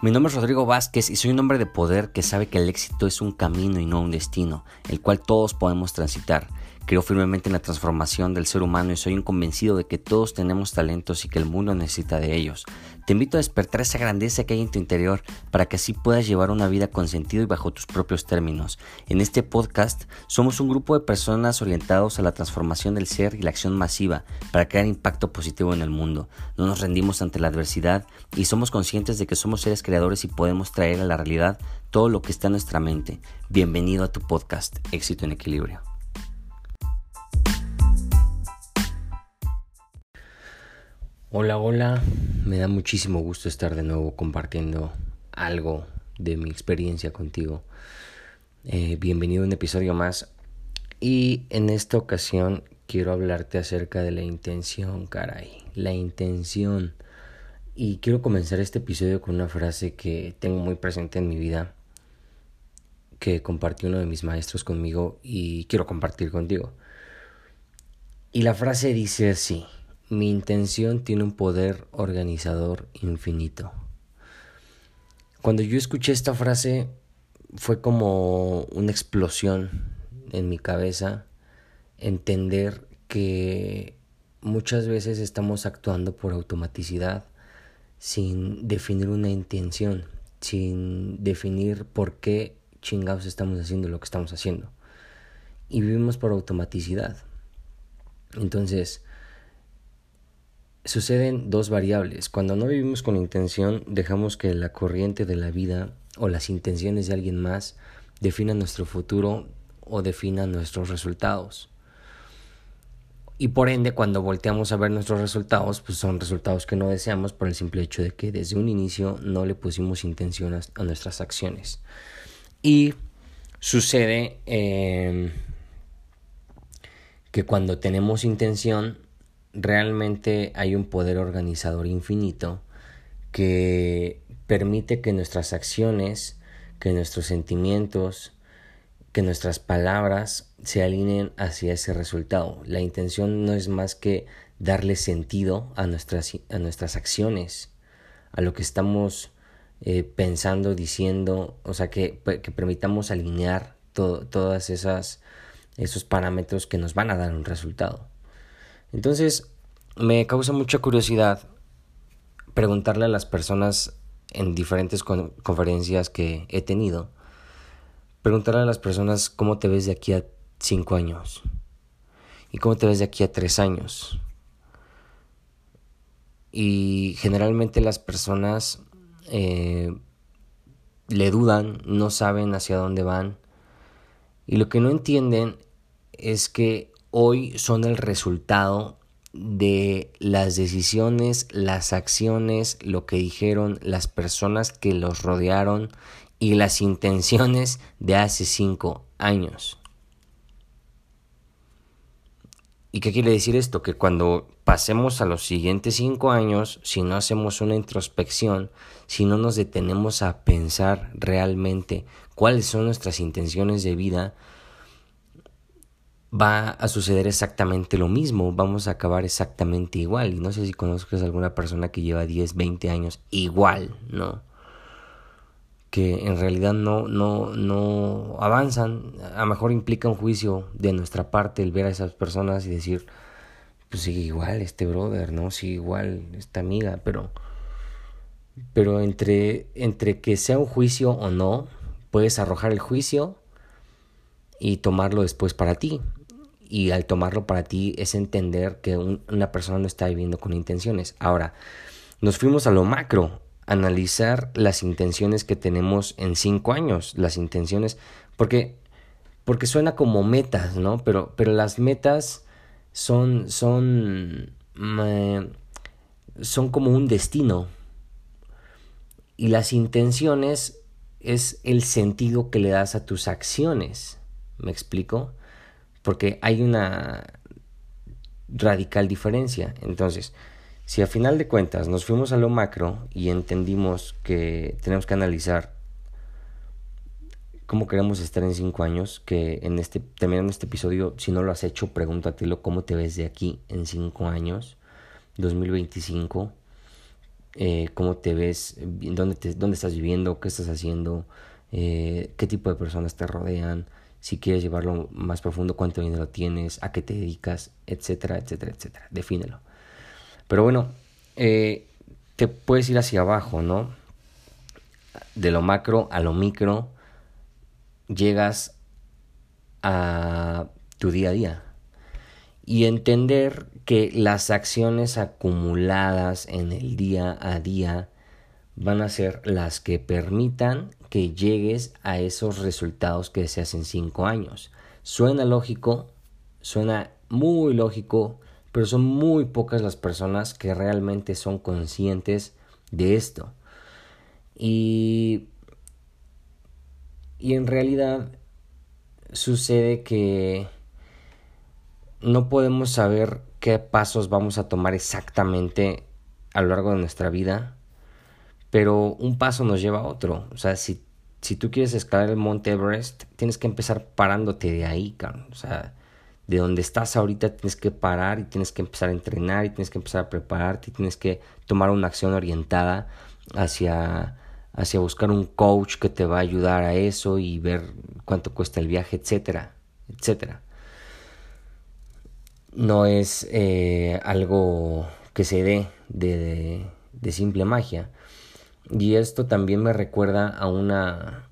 Mi nombre es Rodrigo Vázquez y soy un hombre de poder que sabe que el éxito es un camino y no un destino, el cual todos podemos transitar. Creo firmemente en la transformación del ser humano y soy un convencido de que todos tenemos talentos y que el mundo necesita de ellos. Te invito a despertar esa grandeza que hay en tu interior para que así puedas llevar una vida con sentido y bajo tus propios términos. En este podcast somos un grupo de personas orientados a la transformación del ser y la acción masiva para crear impacto positivo en el mundo. No nos rendimos ante la adversidad y somos conscientes de que somos seres creadores y podemos traer a la realidad todo lo que está en nuestra mente. Bienvenido a tu podcast, Éxito en Equilibrio. Hola, hola, me da muchísimo gusto estar de nuevo compartiendo algo de mi experiencia contigo. Eh, bienvenido a un episodio más y en esta ocasión quiero hablarte acerca de la intención, caray, la intención. Y quiero comenzar este episodio con una frase que tengo muy presente en mi vida, que compartió uno de mis maestros conmigo y quiero compartir contigo. Y la frase dice así. Mi intención tiene un poder organizador infinito. Cuando yo escuché esta frase fue como una explosión en mi cabeza entender que muchas veces estamos actuando por automaticidad sin definir una intención, sin definir por qué chingados estamos haciendo lo que estamos haciendo. Y vivimos por automaticidad. Entonces, suceden dos variables. Cuando no vivimos con intención, dejamos que la corriente de la vida o las intenciones de alguien más definan nuestro futuro o definan nuestros resultados. Y por ende, cuando volteamos a ver nuestros resultados, pues son resultados que no deseamos por el simple hecho de que desde un inicio no le pusimos intención a, nuestras acciones. Y sucede eh, que cuando tenemos intención, realmente hay un poder organizador infinito que permite que nuestras acciones, que nuestros sentimientos, que nuestras palabras se alineen hacia ese resultado. La intención no es más que darle sentido a nuestras, a nuestras acciones, a lo que estamos eh, pensando, diciendo, o sea, que, que permitamos alinear esas esos parámetros que nos van a dar un resultado. Entonces, me causa mucha curiosidad preguntarle a las personas en diferentes conferencias que he tenido, preguntarle a las personas cómo te ves de aquí a cinco años y cómo te ves de aquí a tres años. Y generalmente las personas eh, le dudan, no saben hacia dónde van. Y lo que no entienden es que hoy son el resultado de las decisiones, las acciones, lo que dijeron las personas que los rodearon y las intenciones de hace cinco años. ¿Y qué quiere decir esto? Que cuando pasemos a los siguientes cinco años, si no hacemos una introspección, si no nos detenemos a pensar realmente cuáles son nuestras intenciones de vida, va a suceder exactamente lo mismo, vamos a acabar exactamente igual. Y no sé si conozcas alguna persona que lleva 10, 20 años igual, ¿no? Que en realidad no, no, no avanzan. A lo mejor implica un juicio de nuestra parte el ver a esas personas y decir, pues sigue igual este brother, ¿no? Sigue igual esta amiga, pero, pero entre, entre que sea un juicio o no, puedes arrojar el juicio y tomarlo después para ti y al tomarlo para ti es entender que una persona no está viviendo con intenciones. Ahora, nos fuimos a lo macro, analizar las intenciones que tenemos en cinco años, las intenciones, porque, porque suena como metas, ¿no? Pero, pero las metas son, son, son como un destino. Y las intenciones es el sentido que le das a tus acciones. ¿Me explico? Porque hay una radical diferencia. Entonces, si a final de cuentas nos fuimos a lo macro y entendimos que tenemos que analizar cómo queremos estar en cinco años, que en este, terminando este episodio, si no lo has hecho, pregúntatelo cómo te ves de aquí en cinco años, 2025, eh, cómo te ves, dónde, te, dónde estás viviendo, qué estás haciendo, eh, qué tipo de personas te rodean, si quieres llevarlo más profundo, cuánto dinero tienes, a qué te dedicas, etcétera, etcétera, etcétera. Defínelo. Pero bueno, eh, te puedes ir hacia abajo, ¿no? De lo macro a lo micro, llegas a tu día a día. Y entender que las acciones acumuladas en el día a día van a ser las que permitan que llegues a esos resultados que deseas en cinco años. Suena lógico, suena muy lógico, pero son muy pocas las personas que realmente son conscientes de esto. Y, y en realidad sucede que no podemos saber qué pasos vamos a tomar exactamente a lo largo de nuestra vida pero un paso nos lleva a otro. O sea, si, si tú quieres escalar el Monte Everest, tienes que empezar parándote de ahí, cabrón. O sea, de donde estás ahorita tienes que parar y tienes que empezar a entrenar y tienes que empezar a prepararte y tienes que tomar una acción orientada hacia, hacia buscar un coach que te va a ayudar a eso y ver cuánto cuesta el viaje, etcétera, etcétera. No es eh, algo que se dé de, de simple magia. Y esto también me recuerda a una,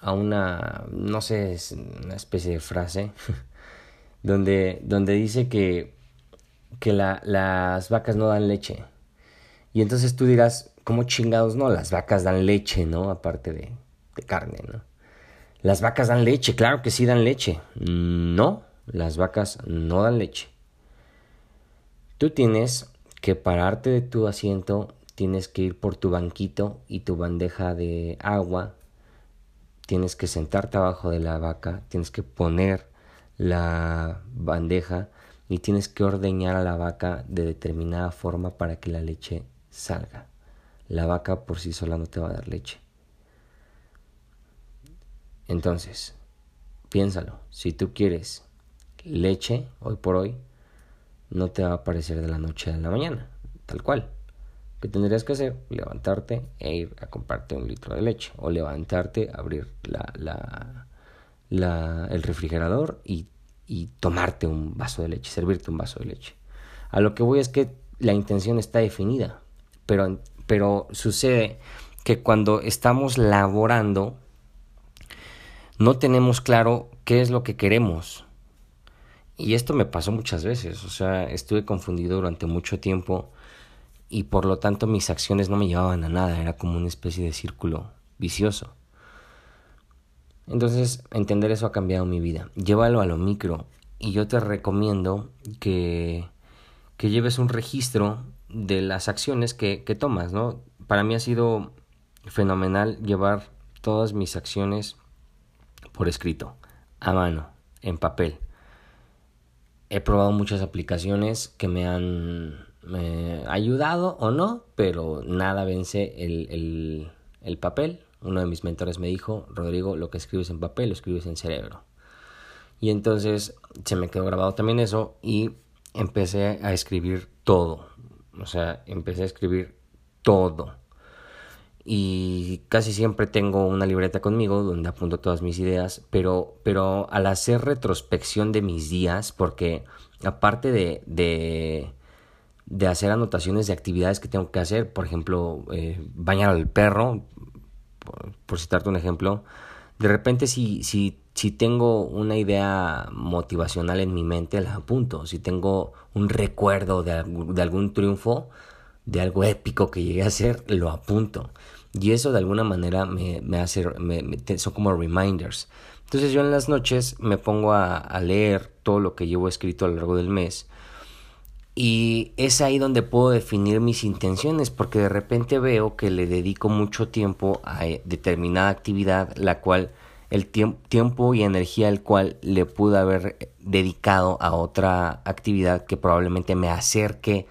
a una, no sé, es una especie de frase, donde, donde dice que, que la, las vacas no dan leche. Y entonces tú dirás, ¿cómo chingados no? Las vacas dan leche, ¿no? Aparte de, de carne, ¿no? Las vacas dan leche, claro que sí dan leche. No, las vacas no dan leche. Tú tienes que pararte de tu asiento tienes que ir por tu banquito y tu bandeja de agua, tienes que sentarte abajo de la vaca, tienes que poner la bandeja y tienes que ordeñar a la vaca de determinada forma para que la leche salga. La vaca por sí sola no te va a dar leche. Entonces, piénsalo, si tú quieres leche hoy por hoy, no te va a aparecer de la noche a la mañana, tal cual. ¿Qué tendrías que hacer? Levantarte e ir a comprarte un litro de leche. O levantarte, abrir la, la, la, el refrigerador y, y tomarte un vaso de leche, servirte un vaso de leche. A lo que voy es que la intención está definida, pero, pero sucede que cuando estamos laborando no tenemos claro qué es lo que queremos. Y esto me pasó muchas veces, o sea, estuve confundido durante mucho tiempo y por lo tanto mis acciones no me llevaban a nada, era como una especie de círculo vicioso. Entonces, entender eso ha cambiado mi vida. Llévalo a lo micro y yo te recomiendo que, que lleves un registro de las acciones que, que tomas, ¿no? Para mí ha sido fenomenal llevar todas mis acciones por escrito, a mano, en papel. He probado muchas aplicaciones que me han me ha ayudado o no, pero nada vence el, el, el papel. Uno de mis mentores me dijo, Rodrigo, lo que escribes en papel lo escribes en cerebro. Y entonces se me quedó grabado también eso y empecé a escribir todo. O sea, empecé a escribir todo. Y casi siempre tengo una libreta conmigo donde apunto todas mis ideas, pero, pero al hacer retrospección de mis días, porque aparte de de hacer anotaciones de actividades que tengo que hacer, por ejemplo, eh, bañar al perro, por, citarte un ejemplo, de repente si, si, si tengo una idea motivacional en mi mente, la apunto, si tengo un recuerdo de, de algún triunfo, de algo épico que llegué a hacer, lo apunto. Y eso de alguna manera me, me hace, son como reminders. Entonces yo en las noches me pongo a, a leer todo lo que llevo escrito a lo largo del mes y es ahí donde puedo definir mis intenciones, porque de repente veo que le dedico mucho tiempo a eh, determinada actividad, la cual el tiempo y energía al cual le pude haber eh, dedicado a otra actividad que probablemente me acerque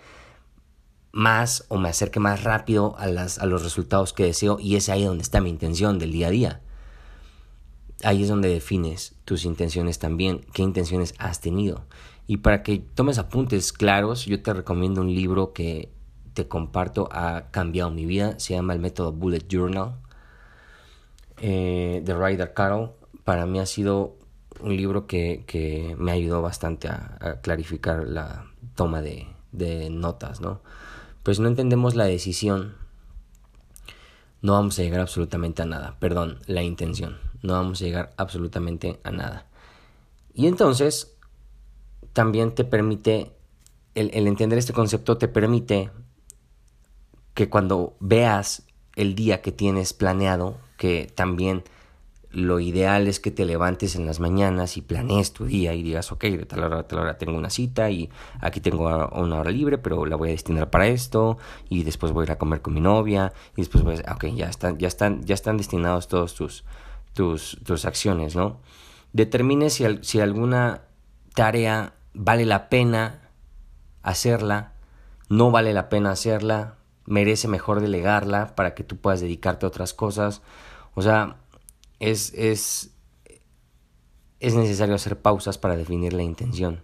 más o me acerque más rápido a, las, a los resultados que deseo y es ahí donde está mi intención del día a día. Ahí es donde defines tus intenciones también, qué intenciones has tenido. Y para que tomes apuntes claros, yo te recomiendo un libro que, te comparto ha cambiado mi vida. Se llama el método Bullet Journal eh, de Ryder Carroll. Para mí ha sido un libro que, me ayudó bastante a, clarificar la toma de, de notas, ¿no? Pues no entendemos la decisión, no vamos a llegar absolutamente a nada. Perdón, la intención. No vamos a llegar absolutamente a nada. Y entonces, también te permite, el, entender este concepto te permite que cuando veas el día que tienes planeado, que también lo ideal es que te levantes en las mañanas y planees tu día y digas, ok, de tal hora a tal hora tengo una cita y aquí tengo una hora libre, pero la voy a destinar para esto y después voy a ir a comer con mi novia y después voy a, ok, ya están, ya están, ya están destinados todos tus, tus, tus acciones, ¿no? Determine si, si alguna tarea vale la pena hacerla, no vale la pena hacerla, merece mejor delegarla para que tú puedas dedicarte a otras cosas. O sea, es, es, es necesario hacer pausas para definir la intención.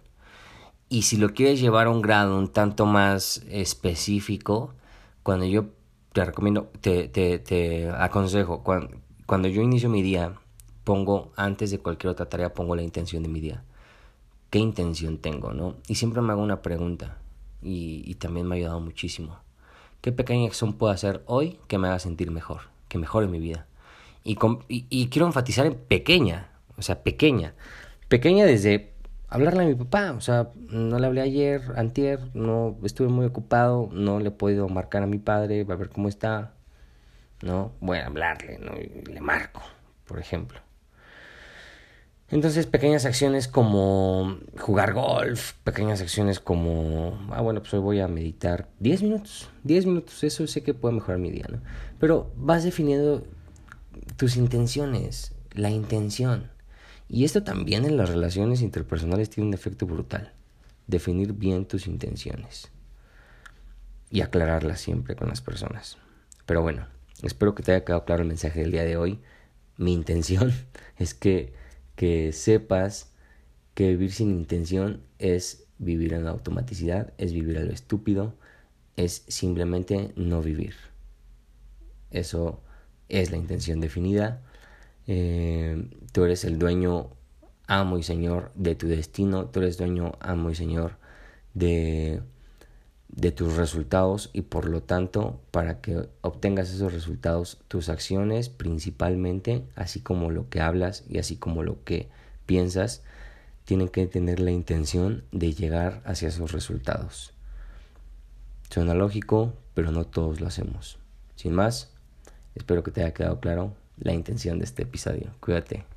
Y si lo quieres llevar a un grado un tanto más específico, cuando yo te recomiendo, te, te, te aconsejo, cuando, cuando yo inicio mi día, pongo, antes de cualquier otra tarea, pongo la intención de mi día. ¿Qué intención tengo? ¿no? Y siempre me hago una pregunta y, también me ha ayudado muchísimo. ¿Qué pequeña acción puedo hacer hoy que me haga sentir mejor, que mejore mi vida? Y, quiero enfatizar en pequeña, o sea, pequeña. Pequeña desde hablarle a mi papá, o sea, no le hablé ayer, antier, no estuve muy ocupado, no le he podido marcar a mi padre, a ver cómo está, ¿no? Voy a hablarle, ¿no? Le marco, por ejemplo. Entonces, pequeñas acciones como jugar golf, pequeñas acciones como, ah, bueno, pues hoy voy a meditar 10 minutos, 10 minutos, eso sé que puede mejorar mi día, ¿no? Pero vas definiendo tus intenciones, la intención. Y esto también en las relaciones interpersonales tiene un efecto brutal. Definir bien tus intenciones. Y aclararlas siempre con las personas. Pero bueno, espero que te haya quedado claro el mensaje del día de hoy. Mi intención es que, que sepas que vivir sin intención es vivir en la automaticidad, es vivir a lo estúpido, es simplemente no vivir. Eso es la intención definida. Eh, tú eres el dueño, amo y señor de tu destino, tú eres dueño, amo y señor de, de tus resultados y por lo tanto para que obtengas esos resultados tus acciones principalmente así como lo que hablas y así como lo que piensas tienen que tener la intención de llegar hacia esos resultados suena lógico pero no todos lo hacemos sin más Espero que te haya quedado claro la intención de este episodio. Cuídate.